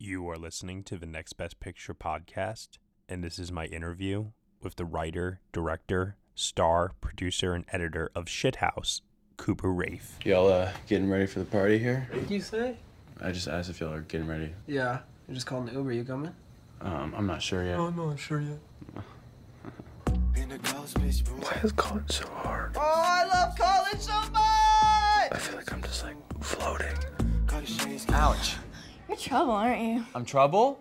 You are listening to the Next Best Picture podcast, and this is my interview with the writer, director, star, producer, and editor of Shithouse, Cooper Raiff. Y'all uh, getting ready for the party here? What did you say? I just asked if y'all are getting ready. Yeah. I just called an Uber. You coming? Um, I'm not sure yet. I'm not sure yet. Why is college so hard? Oh, I love college so much! I feel like I'm just like floating. Ouch. You're trouble, aren't you? I'm trouble?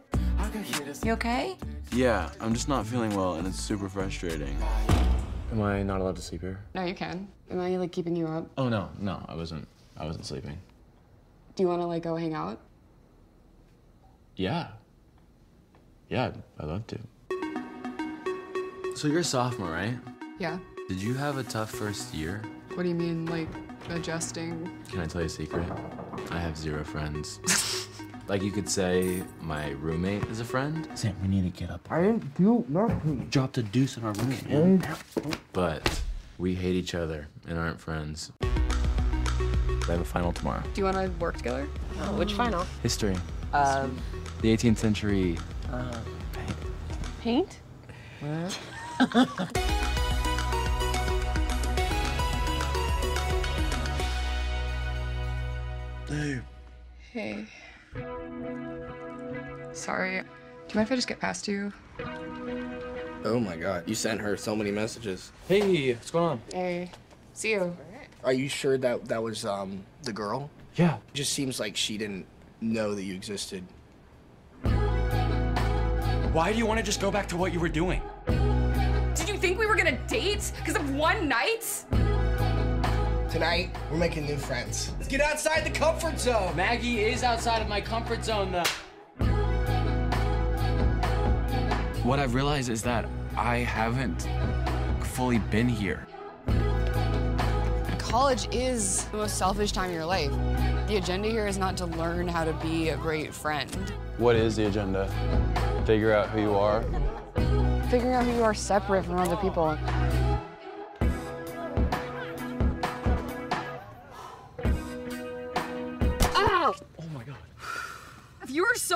You okay? Yeah, I'm just not feeling well and it's super frustrating. Am I not allowed to sleep here? No, you can. Am I like keeping you up? Oh no, no, I wasn't. I wasn't sleeping. Do you want to like go hang out? Yeah. Yeah, I'd love to. So you're a sophomore, right? Yeah. Did you have a tough first year? What do you mean, like adjusting? Can I tell you a secret? I have zero friends. like you could say my roommate is a friend. Sam, we need to get up. I didn't do nothing. Dropped a deuce in our room. man. But we hate each other and aren't friends. I have a final tomorrow. Do you want to work together? which final? History. Um, The 18th century. Paint? Hey. Hey. Sorry. Do you mind if I just get past you? Oh my god, you sent her so many messages. Hey, what's going on? Hey. See you. Are you sure that that was um the girl? Yeah. It just seems like she didn't know that you existed. Why do you want to just go back to what you were doing? Did you think we were gonna date because of one night? Tonight, we're making new friends. Let's get outside the comfort zone. Maggie is outside of my comfort zone, though. What I've realized is that I haven't fully been here. College is the most selfish time of your life. The agenda here is not to learn how to be a great friend. What is the agenda? Figure out who you are. Figuring out who you are separate from other people.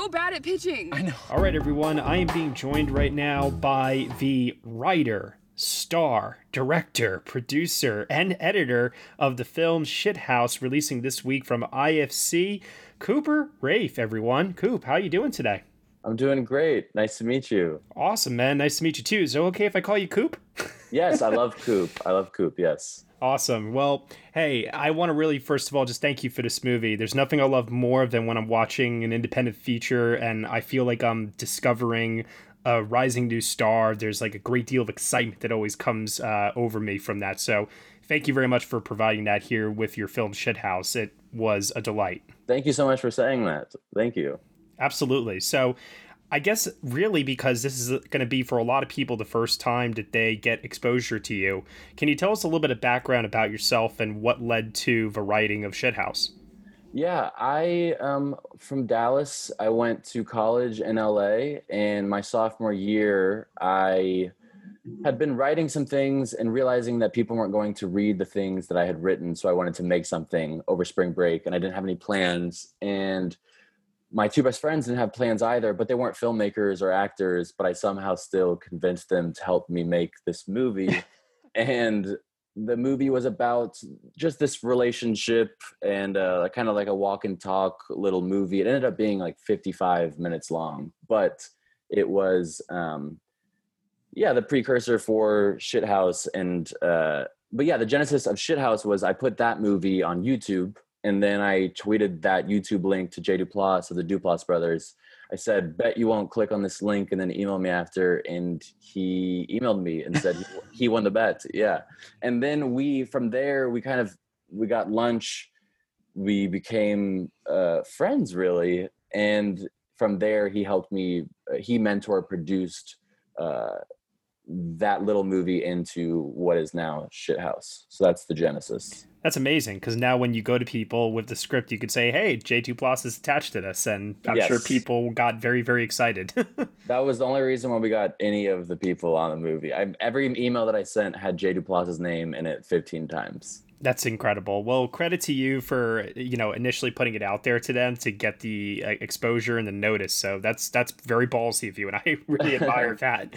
So bad at pitching. I know. All right, everyone. I am being joined right now by the writer, star, director, producer, and editor of the film Shithouse, releasing this week from IFC, Cooper Raiff. Everyone, Coop, how you doing today? I'm doing great. Nice to meet you. Awesome, man. Nice to meet you too. Is it okay if I call you Coop? Yes, I love Coop. I love Coop. Yes. Awesome. Well, hey, I want to really, first of all, just thank you for this movie. There's nothing I love more than when I'm watching an independent feature and I feel like I'm discovering a rising new star. There's like a great deal of excitement that always comes uh, over me from that. So, thank you very much for providing that here with your film Shithouse. It was a delight. Thank you so much for saying that. Thank you. Absolutely. So, I guess really because this is going to be for a lot of people the first time that they get exposure to you. Can you tell us a little bit of background about yourself and what led to the writing of Shithouse? Yeah, I um from Dallas. I went to college in LA, and my sophomore year, I had been writing some things and realizing that people weren't going to read the things that I had written. So I wanted to make something over spring break, and I didn't have any plans. And my two best friends didn't have plans either, but they weren't filmmakers or actors. But I somehow still convinced them to help me make this movie. and the movie was about just this relationship and uh, kind of like a walk and talk little movie. It ended up being like 55 minutes long, but it was, um, yeah, the precursor for Shithouse. And, uh, but yeah, the genesis of Shithouse was I put that movie on YouTube and then I tweeted that YouTube link to Jay Duplass of the Duplass brothers. I said, "Bet you won't click on this link," and then email me after. And he emailed me and said he won the bet. Yeah, and then we from there we kind of we got lunch. We became uh, friends really, and from there he helped me. uh, He mentor produced uh, that little movie into what is now Shithouse. So that's the genesis. That's amazing because now when you go to people with the script, you could say, "Hey, Jay Duplass is attached to this," and I'm sure people got very, very excited. That was the only reason why we got any of the people on the movie. I, every email that I sent had Jay Duplass's name in it 15 times. That's incredible. Well, credit to you for you know initially putting it out there to them to get the uh, exposure and the notice. So that's that's very ballsy of you, and I really admire that.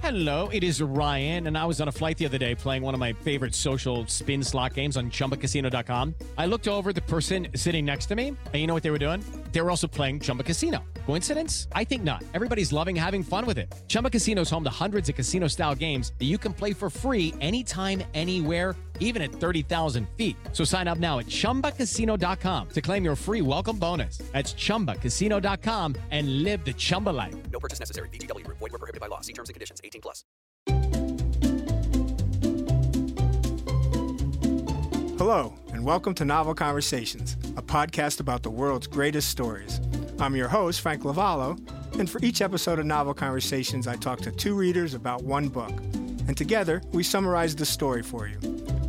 Hello, it is Ryan, and I was on a flight the other day playing one of my favorite social spin slot games on chumbacasino.com. I looked over at the person sitting next to me, and you know what they were doing? They were also playing Chumba Casino. Coincidence? I think not. Everybody's loving having fun with it. Chumba Casino is home to hundreds of casino style games that you can play for free anytime, anywhere, even at 30,000 feet. So sign up now at chumbacasino.com to claim your free welcome bonus. That's chumbacasino.com and live the Chumba life. No purchase necessary. VGW Group. Void were prohibited by law. See terms and conditions. 18 plus. Hello, and welcome to Novel Conversations, a podcast about the world's greatest stories. I'm your host, Frank Lavallo, and for each episode of Novel Conversations, I talk to two readers about one book. And together, we summarize the story for you.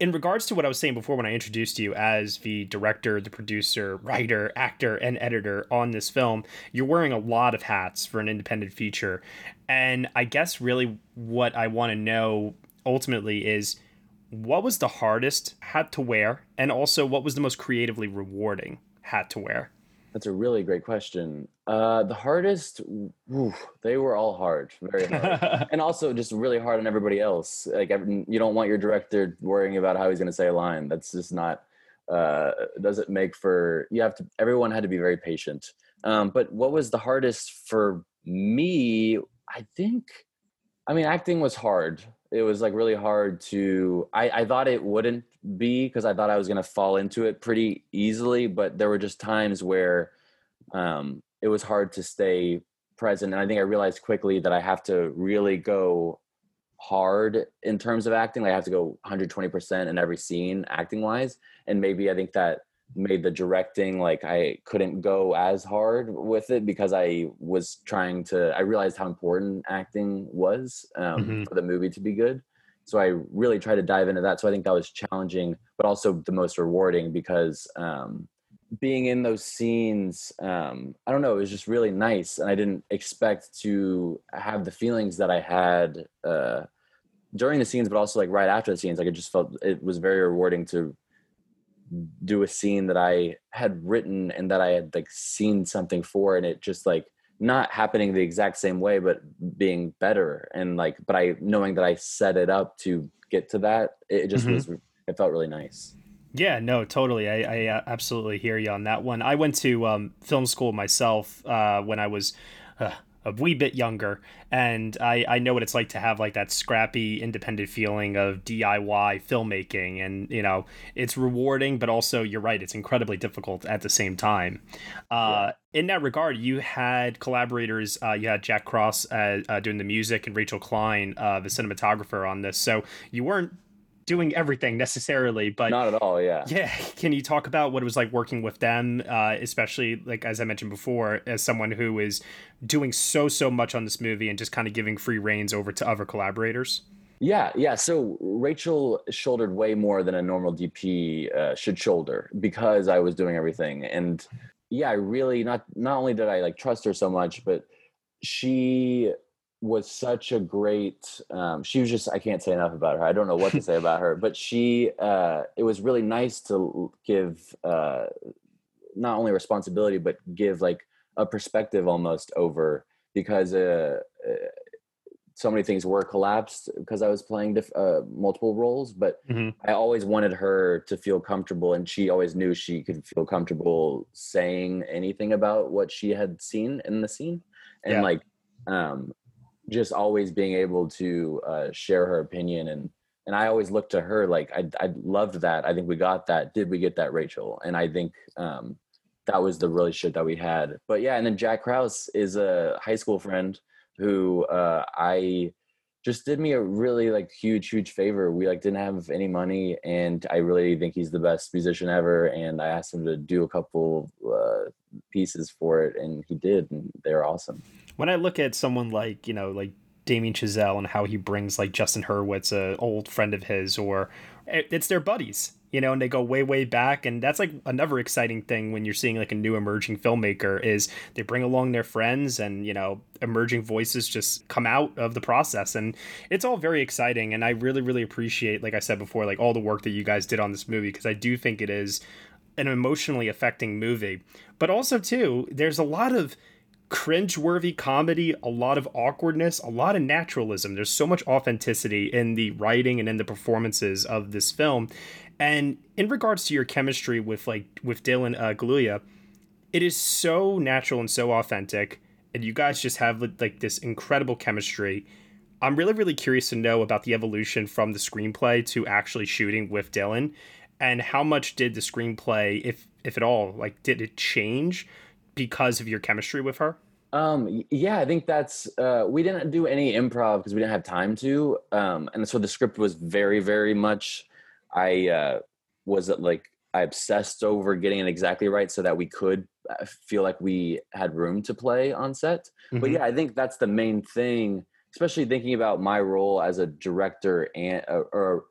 in regards to what I was saying before when I introduced you as the director, the producer, writer, actor, and editor on this film, you're wearing a lot of hats for an independent feature. And I guess really what I want to know ultimately is what was the hardest hat to wear and also what was the most creatively rewarding hat to wear? That's a really great question. Uh, the hardest, oof, they were all hard, very hard, and also just really hard on everybody else. Like every, you don't want your director worrying about how he's going to say a line. That's just not uh, doesn't make for. You have to. Everyone had to be very patient. Um, but what was the hardest for me? I think. I mean, acting was hard. It was like really hard to. I, I thought it wouldn't be because I thought I was going to fall into it pretty easily, but there were just times where um, it was hard to stay present. And I think I realized quickly that I have to really go hard in terms of acting. Like I have to go 120% in every scene, acting wise. And maybe I think that made the directing like I couldn't go as hard with it because I was trying to. I realized how important acting was um, Mhm. for the movie to be good. So I really tried to dive into that. So I think that was challenging, but also the most rewarding because um, being in those scenes, um, I don't know, it was just really nice, and I didn't expect to have the feelings that I had uh, during the scenes, but also like right after the scenes. Like it just felt it was very rewarding to do a scene that I had written and that I had like seen something for, and it just like not happening the exact same way, but being better and like, but I knowing that I set it up to get to that, it just Mhm. was. It felt really nice. Yeah, no, totally. I, I uh, absolutely hear you on that one. I went to um, film school myself uh, when I was uh, a wee bit younger, and I, I know what it's like to have like that scrappy, independent feeling of DIY filmmaking, and you know, it's rewarding, but also you're right, it's incredibly difficult at the same time. Uh, In that regard, you had collaborators. Uh, you had Jack Cross uh, uh, doing the music, and Rachel Klein, uh, the cinematographer, on this. So you weren't doing everything necessarily, but not at all. Yeah. yeah. Can you talk about what it was like working with them, uh, especially like as I mentioned before, as someone who is doing so so much on this movie and just kind of giving free reins over to other collaborators? Yeah, yeah. So Rachel shouldered way more than a normal DP uh, should shoulder because I was doing everything, and yeah, I really not not only did I like trust her so much, but she was such a great. Um, she was just I can't say enough about her. I don't know what to say about her, but she. Uh, it was really nice to give uh, not only responsibility but give like a perspective almost over because uh, uh, so many things were collapsed because I was playing diff- uh, multiple roles, but Mhm. I always wanted her to feel comfortable, and she always knew she could feel comfortable saying anything about what she had seen in the scene, and Yeah. like um, just always being able to uh, share her opinion and and I always looked to her like I I loved that. I think we got that. Did we get that, Rachel? And I think um, that was the relationship that we had. But yeah, and then Jack Krause is a high school friend who uh, I just did me a really like huge huge favor. We like didn't have any money, and I really think he's the best musician ever. And I asked him to do a couple uh, pieces for it, and he did, and they're awesome. When I look at someone like you know like Damien Chazelle and how he brings like Justin Hurwitz, a old friend of his, or eh, it's their buddies, you know, and they go way way back, and that's like another exciting thing when you're seeing like a new emerging filmmaker is they bring along their friends and you know emerging voices just come out of the process and it's all very exciting and I really really appreciate like I said before like all the work that you guys did on this movie because I do think it is an emotionally affecting movie. But also too there's a lot of cringe-worthy comedy, a lot of awkwardness, a lot of naturalism. There's so much authenticity in the writing and in the performances of this film. And in regards to your chemistry with like with Dylan uh, Gelula, it is so natural and so authentic, and you guys just have like this incredible chemistry. I'm really really curious to know about the evolution from the screenplay to actually shooting with Dylan, and how much did the screenplay, if if at all, like did it change because of your chemistry with her? Um, yeah, I think that's uh, we didn't do any improv because we didn't have time to, um, and so the script was very, very much. I uh, was uh, like I obsessed over getting it exactly right so that we could uh, feel like we had room to play on set. But Mhm. yeah, I think that's the main thing, especially thinking about my role as a director and uh, or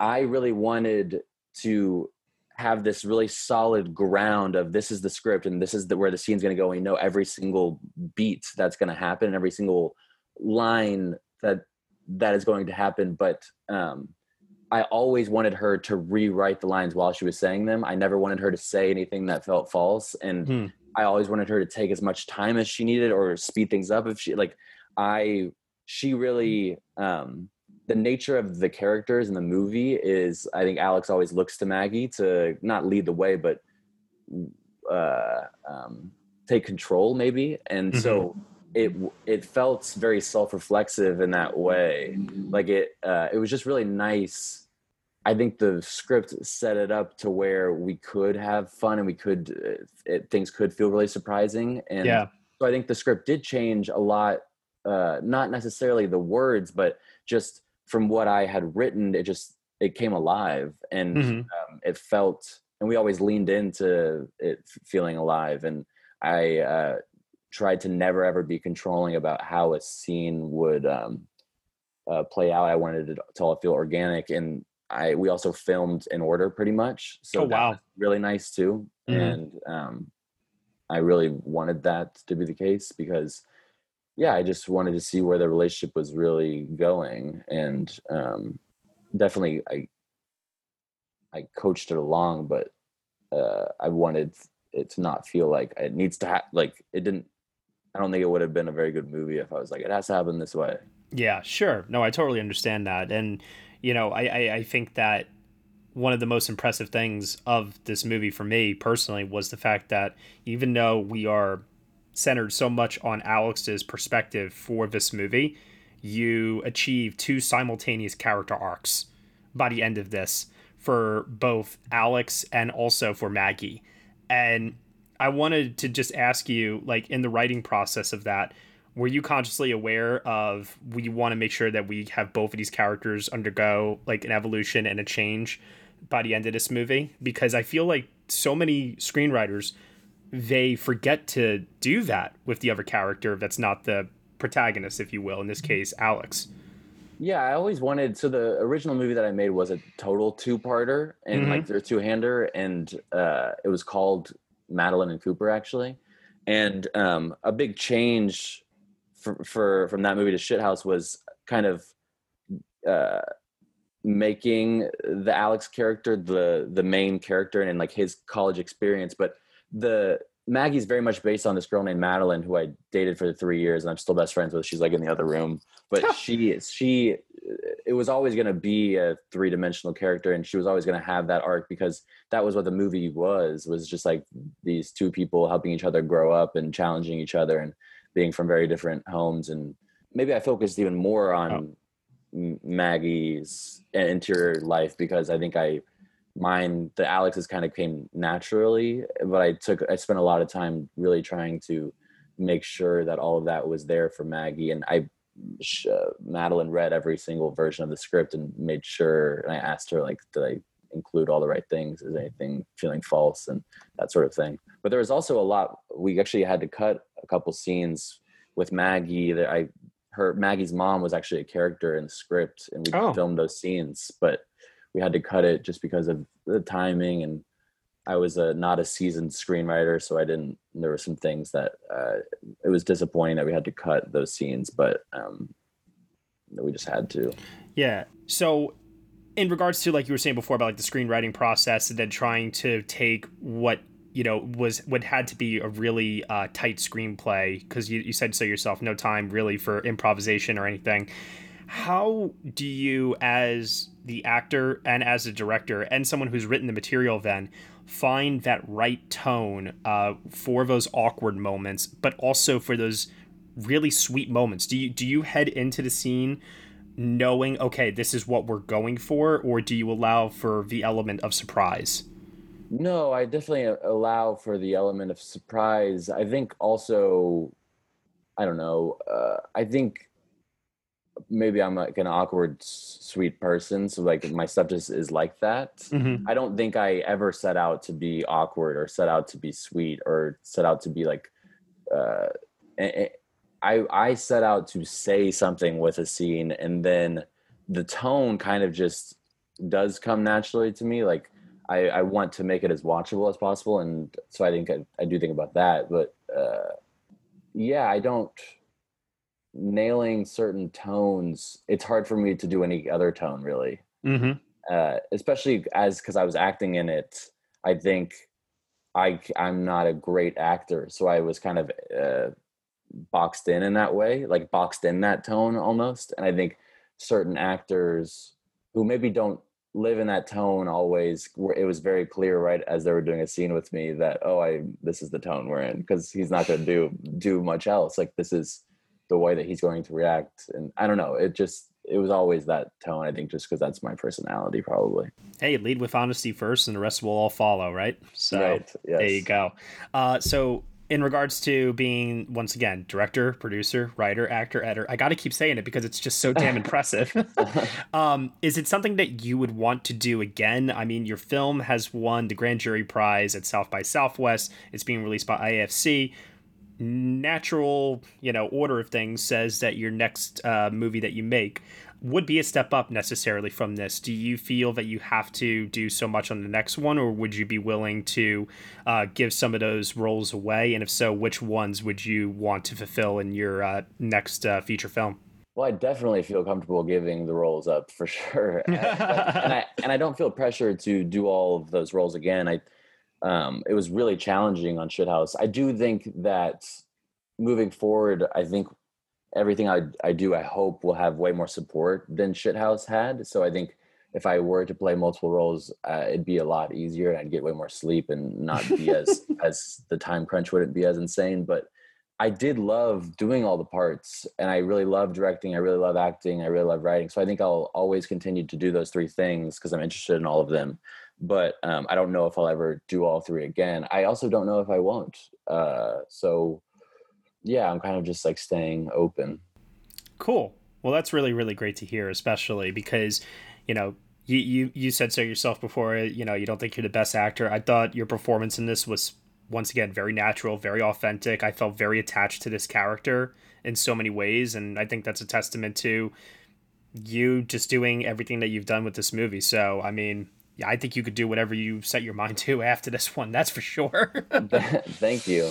I really wanted to have this really solid ground of this is the script and this is the, where the scene's going to go. And you know every single beat that's going to happen, and every single line that that is going to happen. But um, I always wanted her to rewrite the lines while she was saying them. I never wanted her to say anything that felt false, and Hmm. I always wanted her to take as much time as she needed or speed things up if she like. I she really um, the nature of the characters in the movie is I think Alex always looks to Maggie to not lead the way, but uh, um, take control maybe. And so it it felt very self reflexive in that way. Like it uh, it was just really nice. I think the script set it up to where we could have fun and we could uh, it, things could feel really surprising. And Yeah. so I think the script did change a lot. Uh, not necessarily the words, but just from what I had written, it just it came alive and Mhm. um, it felt. And we always leaned into it feeling alive. And I uh, tried to never ever be controlling about how a scene would um, uh, play out. I wanted it to all feel organic, and I we also filmed in order pretty much. So Oh, wow. really nice too. Mhm. And um, I really wanted that to be the case because, yeah, I just wanted to see where the relationship was really going, and um, definitely I I coached it along, but uh, I wanted it to not feel like it needs to have like it didn't. I don't think it would have been a very good movie if I was like it has to happen this way. Yeah, sure. No, I totally understand that. And, you know, I, I, I think that one of the most impressive things of this movie for me personally was the fact that even though we are centered so much on Alex's perspective for this movie, you achieve two simultaneous character arcs by the end of this for both Alex and also for Maggie. And I wanted to just ask you, like, in the writing process of that, were you consciously aware of we want to make sure that we have both of these characters undergo like an evolution and a change by the end of this movie? Because I feel like so many screenwriters they forget to do that with the other character that's not the protagonist, if you will, in this case, Alex. Yeah, I always wanted. So the original movie that I made was a total two-parter, and Mhm. like they're two-hander, and uh, it was called Madeline and Cooper actually. And um, a big change for, for from that movie to Shithouse was kind of uh, making the Alex character the the main character and like his college experience, but the Maggie's very much based on this girl named Madeline who I dated for three years and I'm still best friends with. She's like in the other room, but she she it was always going to be a three dimensional character and she was always going to have that arc because that was what the movie was was just like these two people helping each other grow up and challenging each other and being from very different homes and maybe I focused even more on oh. Maggie's eh, interior life because I think I mine the alex's kind of came naturally but i took i spent a lot of time really trying to make sure that all of that was there for maggie and i uh, madeline read every single version of the script and made sure and i asked her like did i include all the right things? Is anything feeling false? and that sort of thing. But there was also a lot we actually had to cut a couple scenes with maggie that i her maggie's mom was actually a character in the script and we oh. filmed those scenes but we had to cut it just because of the timing and I was a not a seasoned screenwriter, so I didn't. There were some things that uh, it was disappointing that we had to cut those scenes, but um, we just had to. Yeah. So, in regards to like you were saying before about like the screenwriting process, and then trying to take what you know was what had to be a really uh, tight screenplay because you, you said so yourself, no time really for improvisation or anything. How do you, as the actor and as a director and someone who's written the material, then find that right tone uh, for those awkward moments, but also for those really sweet moments? Do you do you head into the scene knowing okay, this is what we're going for, or do you allow for the element of surprise? No, I definitely allow for the element of surprise. I think also, I don't know. Uh, I think maybe I'm like an awkward, sweet person. So like my stuff just is like that. Mm-hmm. I don't think I ever set out to be awkward or set out to be sweet or set out to be like, uh, I, I set out to say something with a scene and then the tone kind of just does come naturally to me. Like I, I want to make it as watchable as possible. And so I think I, I do think about that, but, uh, yeah, I don't, nailing certain tones, it's hard for me to do any other tone really. Mm-hmm. Uh, especially as because I was acting in it, I think I I'm not a great actor, so I was kind of uh, boxed in in that way, like boxed in that tone almost. And I think certain actors who maybe don't live in that tone always it was very clear right as they were doing a scene with me that oh i this is the tone we're in because he's not going to do do much else like this is the way that he's going to react and i don't know it just it was always that tone i think just because that's my personality probably. Hey lead with honesty first and the rest will all follow right? So right, yes. there you go. Uh, so in regards to being once again director producer writer actor editor i gotta keep saying it because it's just so damn impressive. Um, is it something that you would want to do again? I mean your film has won the grand jury prize at south by southwest. It's being released by ifc natural, you know, order of things says that your next uh, movie that you make would be a step up necessarily from this. Do you feel that you have to do so much on the next one, or would you be willing to uh, give some of those roles away? And if so, which ones would you want to fulfill in your uh, next uh, feature film? Well, I definitely feel comfortable giving the roles up for sure, and, and I and I don't feel pressure to do all of those roles again. I um, it was really challenging on Shithouse. I do think that moving forward, I think everything I, I do, I hope will have way more support than Shithouse had. So I think if I were to play multiple roles, uh, it'd be a lot easier and I'd get way more sleep and not be as, as the time crunch wouldn't be as insane. But I did love doing all the parts and I really love directing. I really love acting. I really love writing. So I think I'll always continue to do those three things because I'm interested in all of them but um, I don't know if I'll ever do all three again. I also don't know if I won't. Uh, so yeah, I'm kind of just like staying open. Cool. Well, that's really really great to hear, especially because you know you you you said so yourself before. You know you don't think you're the best actor. I thought your performance in this was once again very natural, very authentic. I felt very attached to this character in so many ways, and I think that's a testament to you just doing everything that you've done with this movie. So I mean, yeah, I think you could do whatever you set your mind to after this one. That's for sure. Thank you.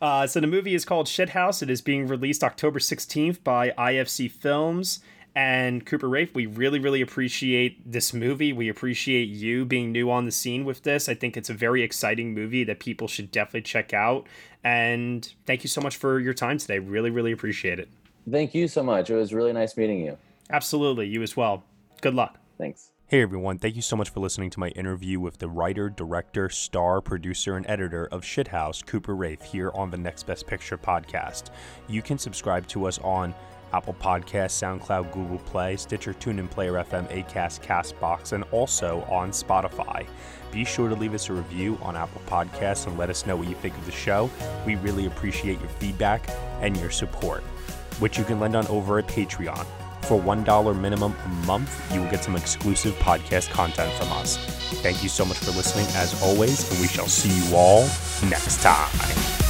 Uh, so the movie is called Shithouse. It is being released October 16th by IFC Films. And Cooper Raiff, we really, really appreciate this movie. We appreciate you being new on the scene with this. I think it's a very exciting movie that people should definitely check out. And thank you so much for your time today. Really, really appreciate it. Thank you so much. It was really nice meeting you. Absolutely. You as well. Good luck. Thanks. Hey everyone, thank you so much for listening to my interview with the writer, director, star, producer, and editor of Shithouse, Cooper Raiff, here on the Next Best Picture podcast. You can subscribe to us on Apple Podcasts, SoundCloud, Google Play, Stitcher, TuneIn, Player FM, Acast, Castbox, and also on Spotify. Be sure to leave us a review on Apple Podcasts and let us know what you think of the show. We really appreciate your feedback and your support, which you can lend on over at Patreon. For $1 minimum a month, you will get some exclusive podcast content from us. Thank you so much for listening, as always, and we shall see you all next time.